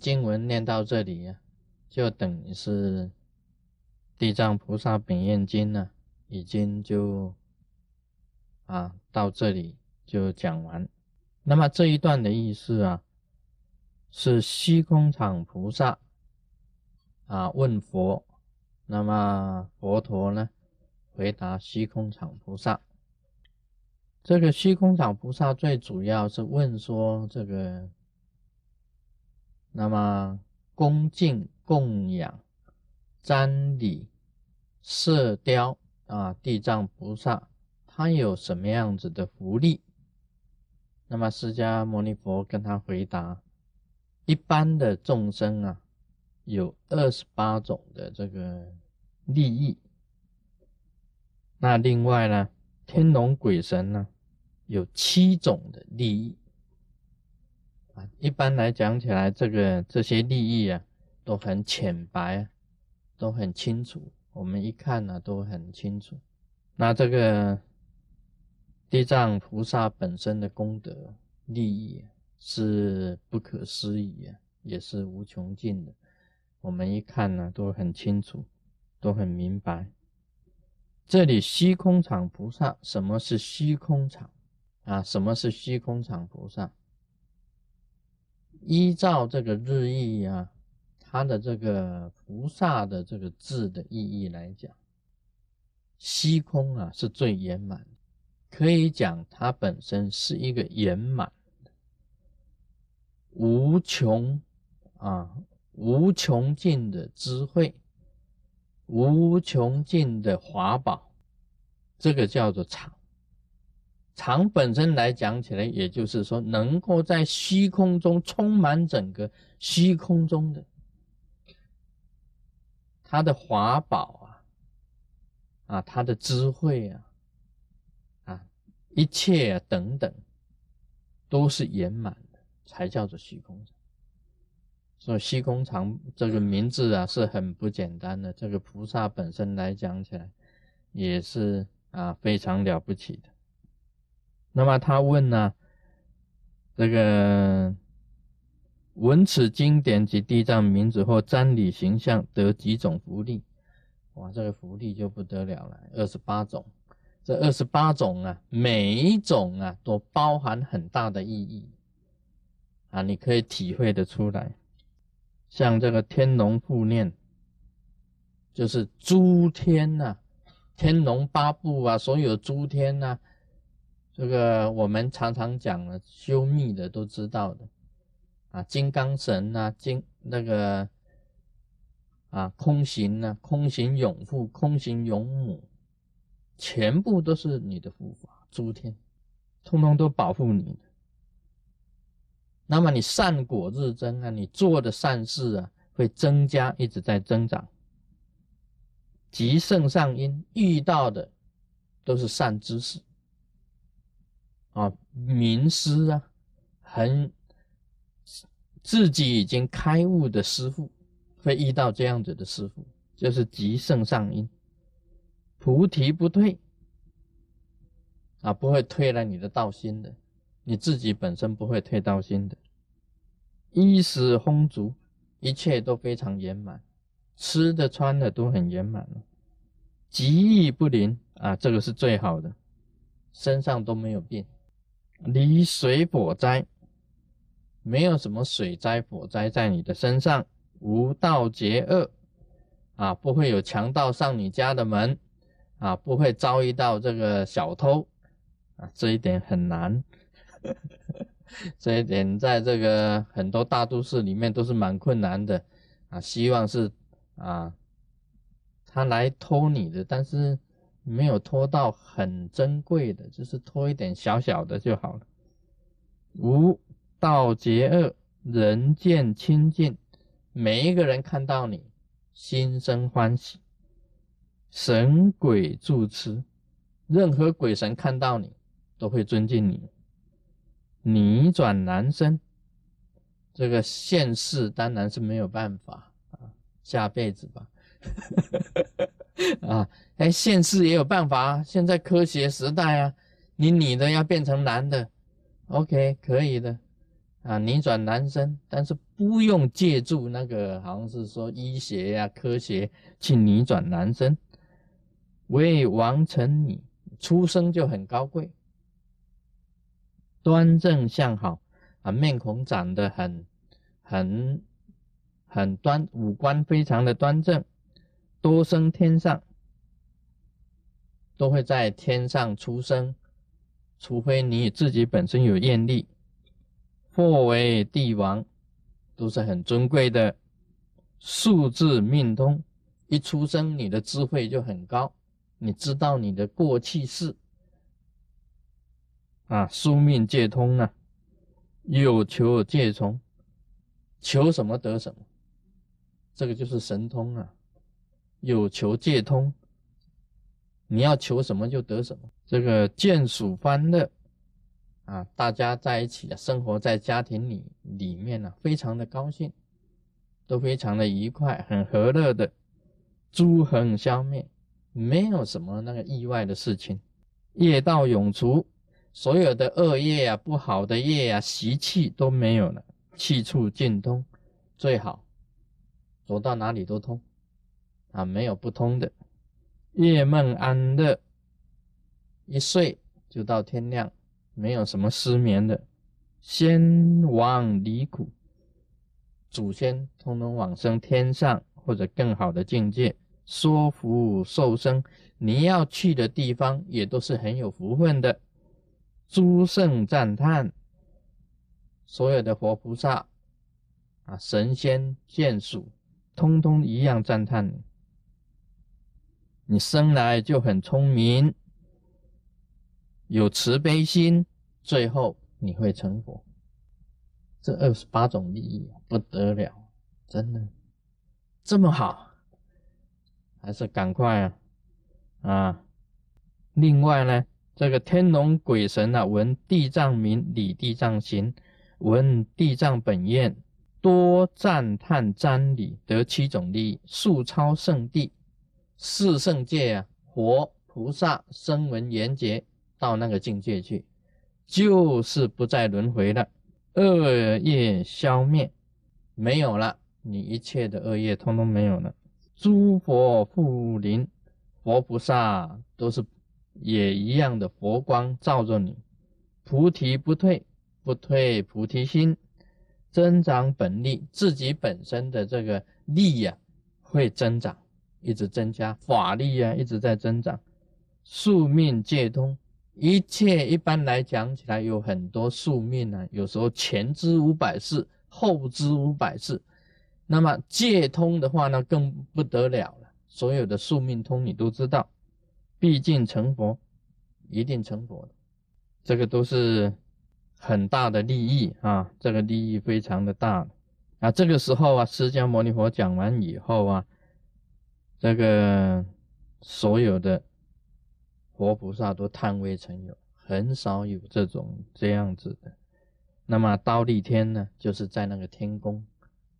经文念到这里呀，就等于是《地藏菩萨本愿经》呢，已经就啊到这里就讲完。那么这一段的意思啊，是虚空场菩萨啊问佛，那么佛陀呢回答虚空场菩萨。这个虚空场菩萨最主要是问说这个，那么恭敬供养、瞻礼、射雕啊，地藏菩萨他有什么样子的福利？那么释迦牟尼佛跟他回答：一般的众生啊，有二十八种的这个利益。那另外呢？天龙鬼神呢，有七种的利益。一般来讲起来，这个这些利益啊，都很浅白，都很清楚。我们一看呢，都很清楚。那这个地藏菩萨本身的功德利益是不可思议啊，也是无穷尽的。我们一看呢，都很清楚，都很明白。这里虚空场菩萨，什么是虚空场啊？什么是虚空场菩萨？依照这个日意啊，它的这个菩萨的这个字的意义来讲，虚空啊是最圆满，可以讲它本身是一个圆满的无穷啊无穷尽的智慧。无穷尽的华宝，这个叫做常。常本身来讲起来，也就是说，能够在虚空中充满整个虚空中的它的华宝啊，啊，它的智慧啊，啊，一切啊等等，都是圆满的，才叫做虚空。所以虚空藏这个名字啊是很不简单的，这个菩萨本身来讲起来也是啊非常了不起的。那么他问呢，这个闻此经典及地藏名字或瞻礼形象得几种福利？哇，这个福利就不得了了，二十八种。这二十八种啊，每一种啊都包含很大的意义啊，你可以体会得出来。像这个天龙护念，就是诸天呐，天龙八部啊，所有诸天呐，这个我们常常讲了，修密的都知道的啊，金刚神呐，金那个啊，空行呐，空行永父，空行永母，全部都是你的护法，诸天，通通都保护你的。那么你善果日增啊，你做的善事啊会增加，一直在增长。极圣上因遇到的都是善知识啊，名师啊，很自己已经开悟的师傅，会遇到这样子的师傅，就是极圣上因，菩提不退啊，不会退了你的道心的。你自己本身不会退道心的，衣食丰足，一切都非常圆满，吃的穿的都很圆满了，极易不灵啊，这个是最好的，身上都没有病，离水火灾，没有什么水灾火灾在你的身上，无道劫恶啊，不会有强盗上你家的门啊，不会遭遇到这个小偷啊，这一点很难。这一点在这个很多大都市里面都是蛮困难的啊！希望是啊，他来偷你的，但是没有拖到很珍贵的，就是拖一点小小的就好了。无道劫恶，人见亲近，每一个人看到你，心生欢喜。神鬼住持，任何鬼神看到你，都会尊敬你。逆转男生，这个现世当然是没有办法啊，下辈子吧。啊，哎，现世也有办法啊，现在科学时代啊，你女的要变成男的，OK，可以的。啊，逆转男生，但是不用借助那个，好像是说医学呀、科学去逆转男生。为王成女，出生就很高贵，端正相好啊，面孔长得很很很端，五官非常的端正，多生天上，都会在天上出生，除非你自己本身有愿力。或为帝王，都是很尊贵的。数字命通，一出生你的智慧就很高，你知道你的过去式啊，宿命皆通啊，有求皆从，求什么得什么，这个就是神通啊，有求皆通，你要求什么就得什么，这个见属欢乐。啊，大家在一起啊，生活在家庭里里面呢，非常的高兴，都非常的愉快，很和乐的，诸横消灭，没有什么那个意外的事情，业道永除，所有的恶业啊、不好的业啊、习气都没有了，气处尽通，最好走到哪里都通，啊，没有不通的，夜梦安乐，一睡就到天亮。没有什么失眠的，先往离苦，祖先通通往生天上或者更好的境界，说福受生，你要去的地方也都是很有福分的。诸圣赞叹，所有的活菩萨啊，神仙眷属，通通一样赞叹，你生来就很聪明。有慈悲心，最后你会成佛。这二十八种利益不得了，真的这么好，还是赶快啊啊！另外呢，这个天龙鬼神啊，闻地藏名，理地藏行，闻地藏本愿，多赞叹瞻礼，得七种利益，速超圣地，四圣界啊，佛菩萨声闻缘觉。到那个境界去，就是不再轮回了，恶业消灭，没有了，你一切的恶业通通没有了。诸佛护临，佛菩萨都是也一样的佛光照着你，菩提不退，不退菩提心，增长本力，自己本身的这个力呀会增长，一直增加法力呀一直在增长，宿命皆通。一切一般来讲起来有很多宿命呢，有时候前知五百世，后知五百世，那么借通的话呢，更不得了了。所有的宿命通你都知道，毕竟成佛，一定成佛的，这个都是很大的利益啊，这个利益非常的大啊。这个时候啊，释迦牟尼佛讲完以后啊，这个所有的。佛菩萨都叹为成有，很少有这种这样子的。那么刀立天呢，就是在那个天宫，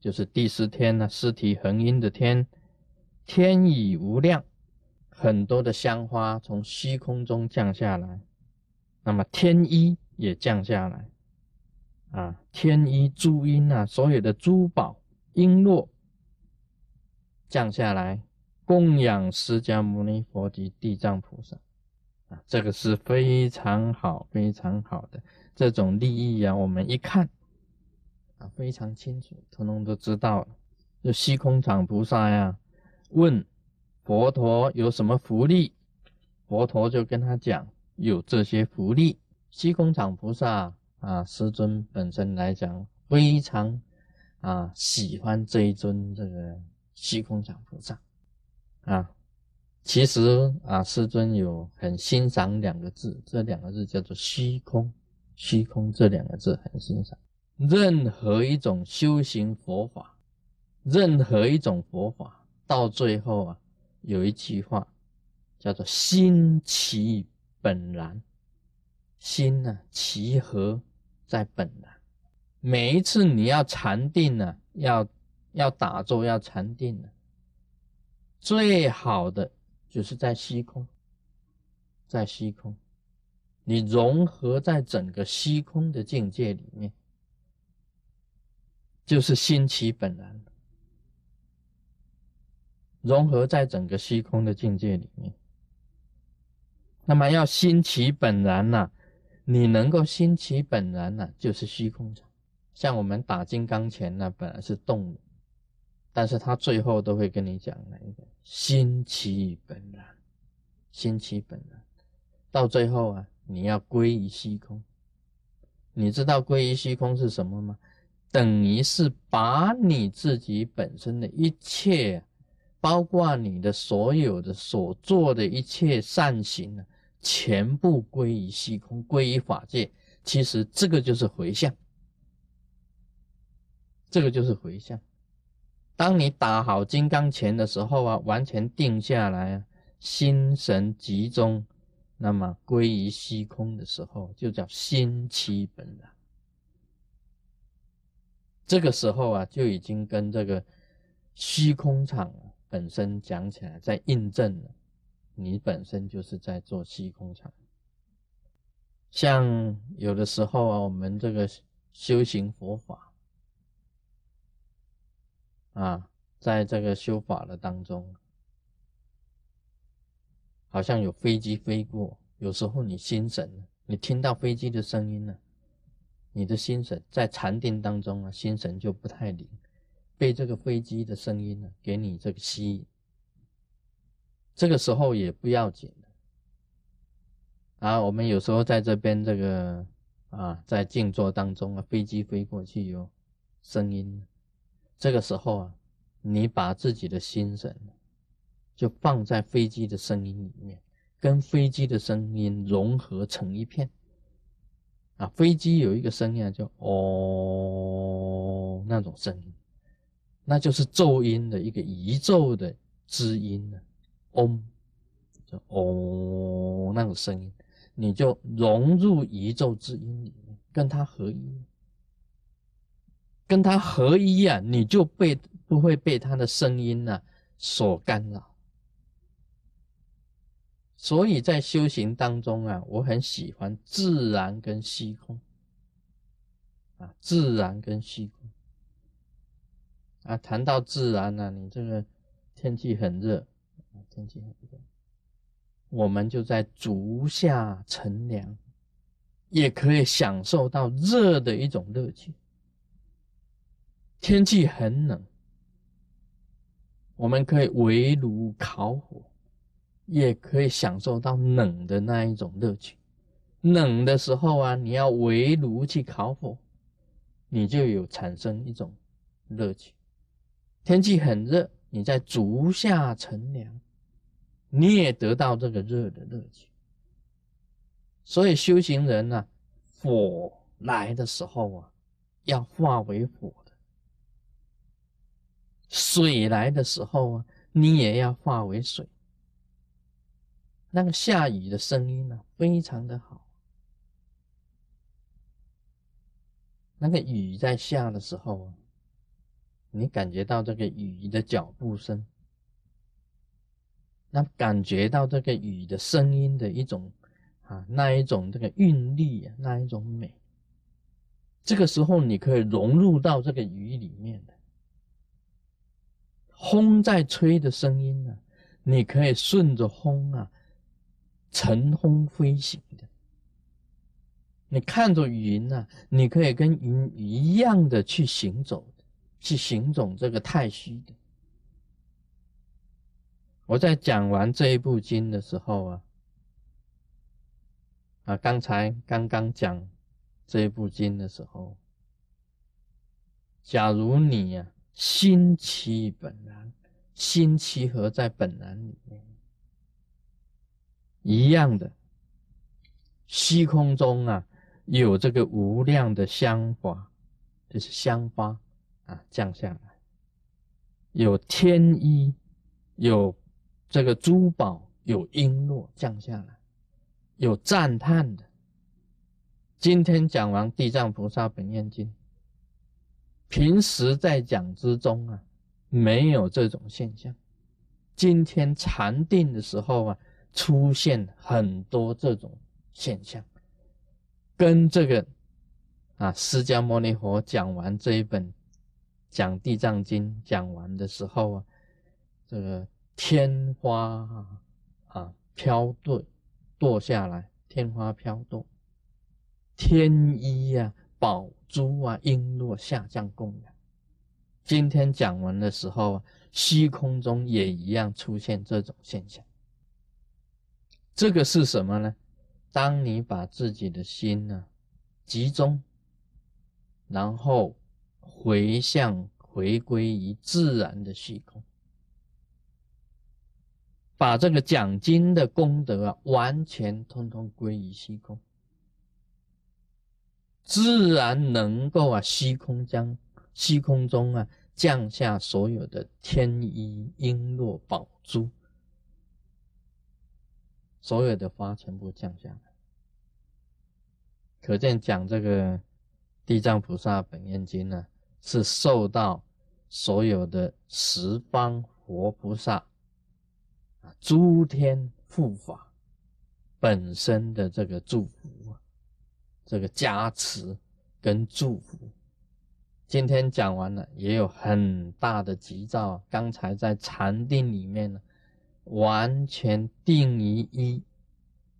就是第十天呢，尸体恒阴的天，天已无量，很多的香花从虚空中降下来，那么天衣也降下来，啊，天衣珠缨啊，所有的珠宝璎珞降下来，供养释迦牟尼佛及地藏菩萨。啊这个是非常好、非常好的这种利益啊！我们一看啊，非常清楚，通通都知道了。就虚空场菩萨呀，问佛陀有什么福利，佛陀就跟他讲有这些福利。虚空场菩萨啊，师尊本身来讲非常啊喜欢这一尊这个虚空场菩萨啊。其实啊，师尊有很欣赏两个字，这两个字叫做虚空。虚空这两个字很欣赏。任何一种修行佛法，任何一种佛法，到最后啊，有一句话叫做“心其本然”。心呢，其何在本然？每一次你要禅定呢，要要打坐，要禅定呢，最好的。就是在虚空，在虚空，你融合在整个虚空的境界里面，就是心其本然，融合在整个虚空的境界里面。那么要心其本然呐，你能够心其本然呐，就是虚空场。像我们打金刚拳呢，本来是动的，但是他最后都会跟你讲哪一个心其本然，心其本然，到最后啊，你要归于虚空。你知道归于虚空是什么吗？等于是把你自己本身的一切，包括你的所有的所做的一切善行呢，全部归于虚空，归于法界。其实这个就是回向，这个就是回向。当你打好金刚拳的时候啊，完全定下来，心神集中，那么归于虚空的时候，就叫心七本了。这个时候啊，就已经跟这个虚空场本身讲起来，在印证了你本身就是在做虚空场。像有的时候啊，我们这个修行佛法啊，在这个修法的当中，好像有飞机飞过，有时候你心神，你听到飞机的声音了。你的心神在禅定当中啊，心神就不太灵，被这个飞机的声音呢给你这个吸引。这个时候也不要紧啊。我们有时候在这边这个啊，在静坐当中啊，飞机飞过去有声音，这个时候啊，你把自己的心神就放在飞机的声音里面，跟飞机的声音融合成一片。啊，飞机有一个声音啊叫哦，那种声音，那就是咒音的一个宇咒的知音呢，嗡，就哦那种声音，你就融入宇宙之音里面，跟它合一，跟它合一啊，你就被不会被它的声音呢所干扰。所以在修行当中啊，我很喜欢自然跟虚空啊，自然跟虚空啊。谈到自然呢，你这个天气很热啊，天气很热，我们就在足下乘凉，也可以享受到热的一种乐趣。天气很冷，我们可以围炉烤火。也可以享受到冷的那一种乐趣。冷的时候啊，你要围炉去烤火，你就有产生一种乐趣。天气很热，你在足下乘凉，你也得到这个热的乐趣。所以修行人呢，火来的时候啊，要化为火；水来的时候啊，你也要化为水。那个下雨的声音呢，非常的好。那个雨在下的时候啊，你感觉到这个雨的脚步声，那感觉到这个雨的声音的一种啊，那一种这个韵律啊，那一种美。这个时候你可以融入到这个雨里面的，风在吹的声音呢，你可以顺着风啊。乘风飞行的，你看着云呐，你可以跟云一样的去行走，去行走这个太虚的。我在讲完这一部经的时候啊，啊，刚才刚刚讲这一部经的时候，假如你呀心其本然，心其合在本然里面。一样的，虚空中啊，有这个无量的香花，就是香花啊降下来，有天衣，有这个珠宝，有璎珞降下来，有赞叹的。今天讲完《地藏菩萨本愿经》，平时在讲之中啊，没有这种现象。今天禅定的时候啊。出现很多这种现象，跟这个啊，释迦牟尼佛讲完这一本讲《地藏经》讲完的时候啊，这个天花啊飘堕堕下来，天花飘堕，天衣呀、宝珠啊、璎珞下降供养。今天讲完的时候啊，虚空中也一样出现这种现象。这个是什么呢？当你把自己的心呢集中，然后回向回归于自然的虚空，把这个讲经的功德啊完全通通归于虚空，自然能够啊虚空将虚空中啊降下所有的天衣璎珞宝珠。所有的花全部降下来，可见讲这个地藏菩萨本愿经呢，是受到所有的十方佛菩萨啊、诸天护法本身的这个祝福啊，这个加持跟祝福。今天讲完了，也有很大的急躁。刚才在禅定里面呢。完全定于一，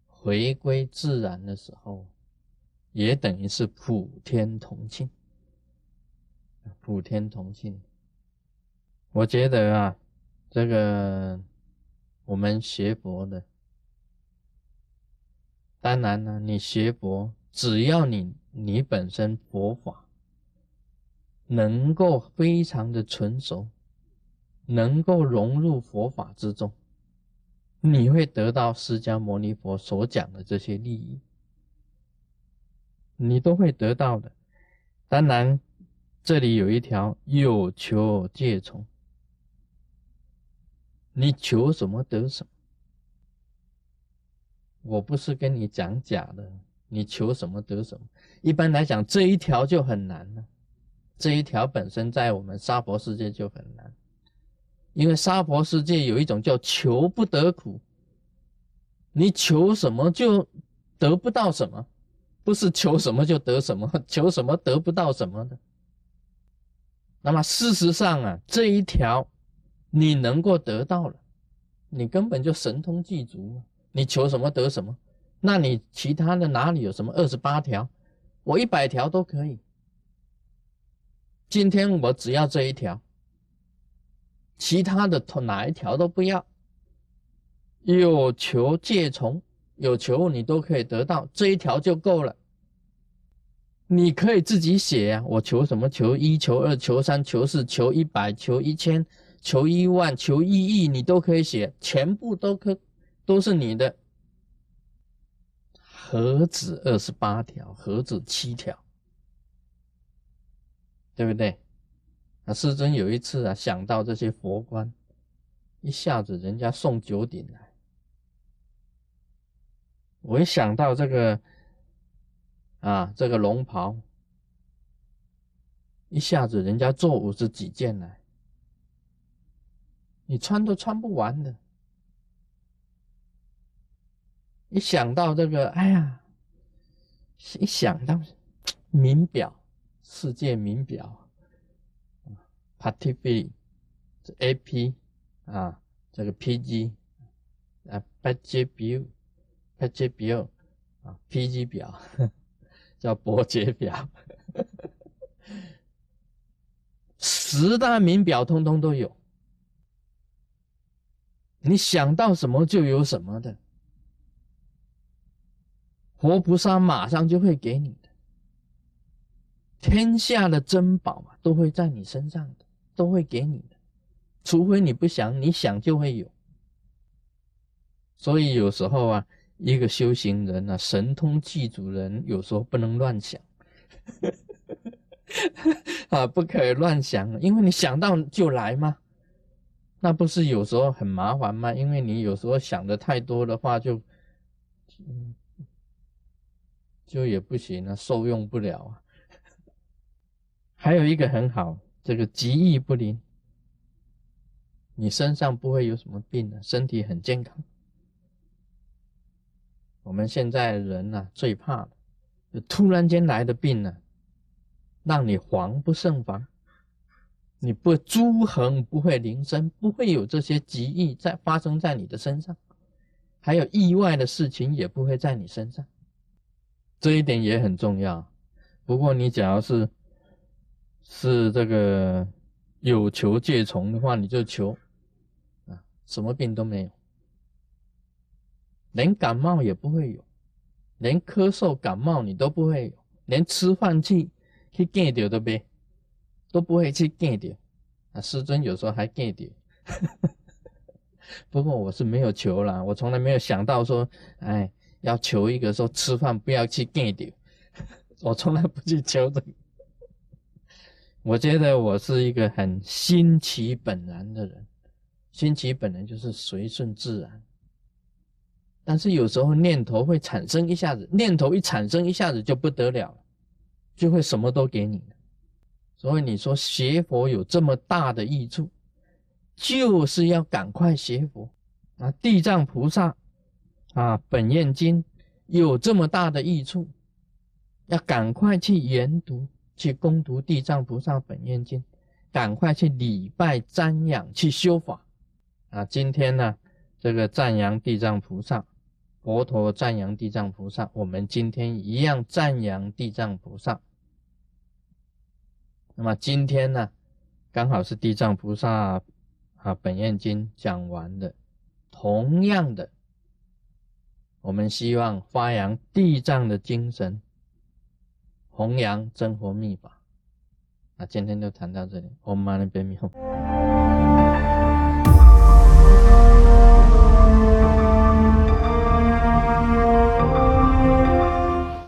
回归自然的时候，也等于是普天同庆。普天同庆，我觉得啊，这个我们学佛的，当然呢，你学佛，只要你你本身佛法能够非常的纯熟，能够融入佛法之中。你会得到释迦牟尼佛所讲的这些利益，你都会得到的。当然，这里有一条有求戒从，你求什么得什么。我不是跟你讲假的，你求什么得什么。一般来讲，这一条就很难了。这一条本身在我们娑婆世界就很难。因为娑婆世界有一种叫求不得苦，你求什么就得不到什么，不是求什么就得什么，求什么得不到什么的。那么事实上啊，这一条你能够得到了，你根本就神通具足，你求什么得什么。那你其他的哪里有什么二十八条？我一百条都可以。今天我只要这一条。其他的哪一条都不要，有求借从，有求你都可以得到，这一条就够了。你可以自己写呀，我求什么？求一，求二，求三，求四，求一百，求一千，求一万，求一亿，你都可以写，全部都可都是你的。何止二十八条？何止七条？对不对？啊师尊有一次啊，想到这些佛官，一下子人家送九鼎来，我一想到这个啊，这个龙袍，一下子人家做五十几件来，你穿都穿不完的。一想到这个，哎呀，一想到名表，世界名表。p a t i f i 这 AP 啊，这个 PG 啊，PG 表，PG 表啊，PG 表叫伯爵表，十大名表通通都有，你想到什么就有什么的，活菩萨马上就会给你的，天下的珍宝啊，都会在你身上的。都会给你的，除非你不想，你想就会有。所以有时候啊，一个修行人啊，神通具足人，有时候不能乱想，啊，不可以乱想，因为你想到就来嘛，那不是有时候很麻烦吗？因为你有时候想的太多的话，就，就就也不行了，受用不了啊。还有一个很好。这个疾疫不灵，你身上不会有什么病的，身体很健康。我们现在人呢，最怕的，突然间来的病呢，让你防不胜防。你不诸横不会临身，不会有这些疾疫在发生在你的身上，还有意外的事情也不会在你身上，这一点也很重要。不过你假如是是这个有求戒从的话，你就求啊，什么病都没有，连感冒也不会有，连咳嗽感冒你都不会有，连吃饭去去见掉的呗。都不会去见掉啊！师尊有时候还见掉，不过我是没有求啦，我从来没有想到说，哎，要求一个说吃饭不要去见掉，我从来不去求这个。我觉得我是一个很心其本然的人，心其本然就是随顺自然，但是有时候念头会产生一下子，念头一产生一下子就不得了了，就会什么都给你。所以你说学佛有这么大的益处，就是要赶快学佛啊！地藏菩萨啊，本愿经有这么大的益处，要赶快去研读、去攻读地藏菩萨本愿经，赶快去礼拜、瞻仰、去修法啊！今天呢，这个赞扬地藏菩萨，佛陀赞扬地藏菩萨，我们今天一样赞扬地藏菩萨。那么今天呢，刚好是地藏菩萨啊本愿经讲完的，同样的，我们希望发扬地藏的精神，弘扬真佛密法。那今天就谈到这里，我们慢慢变密后。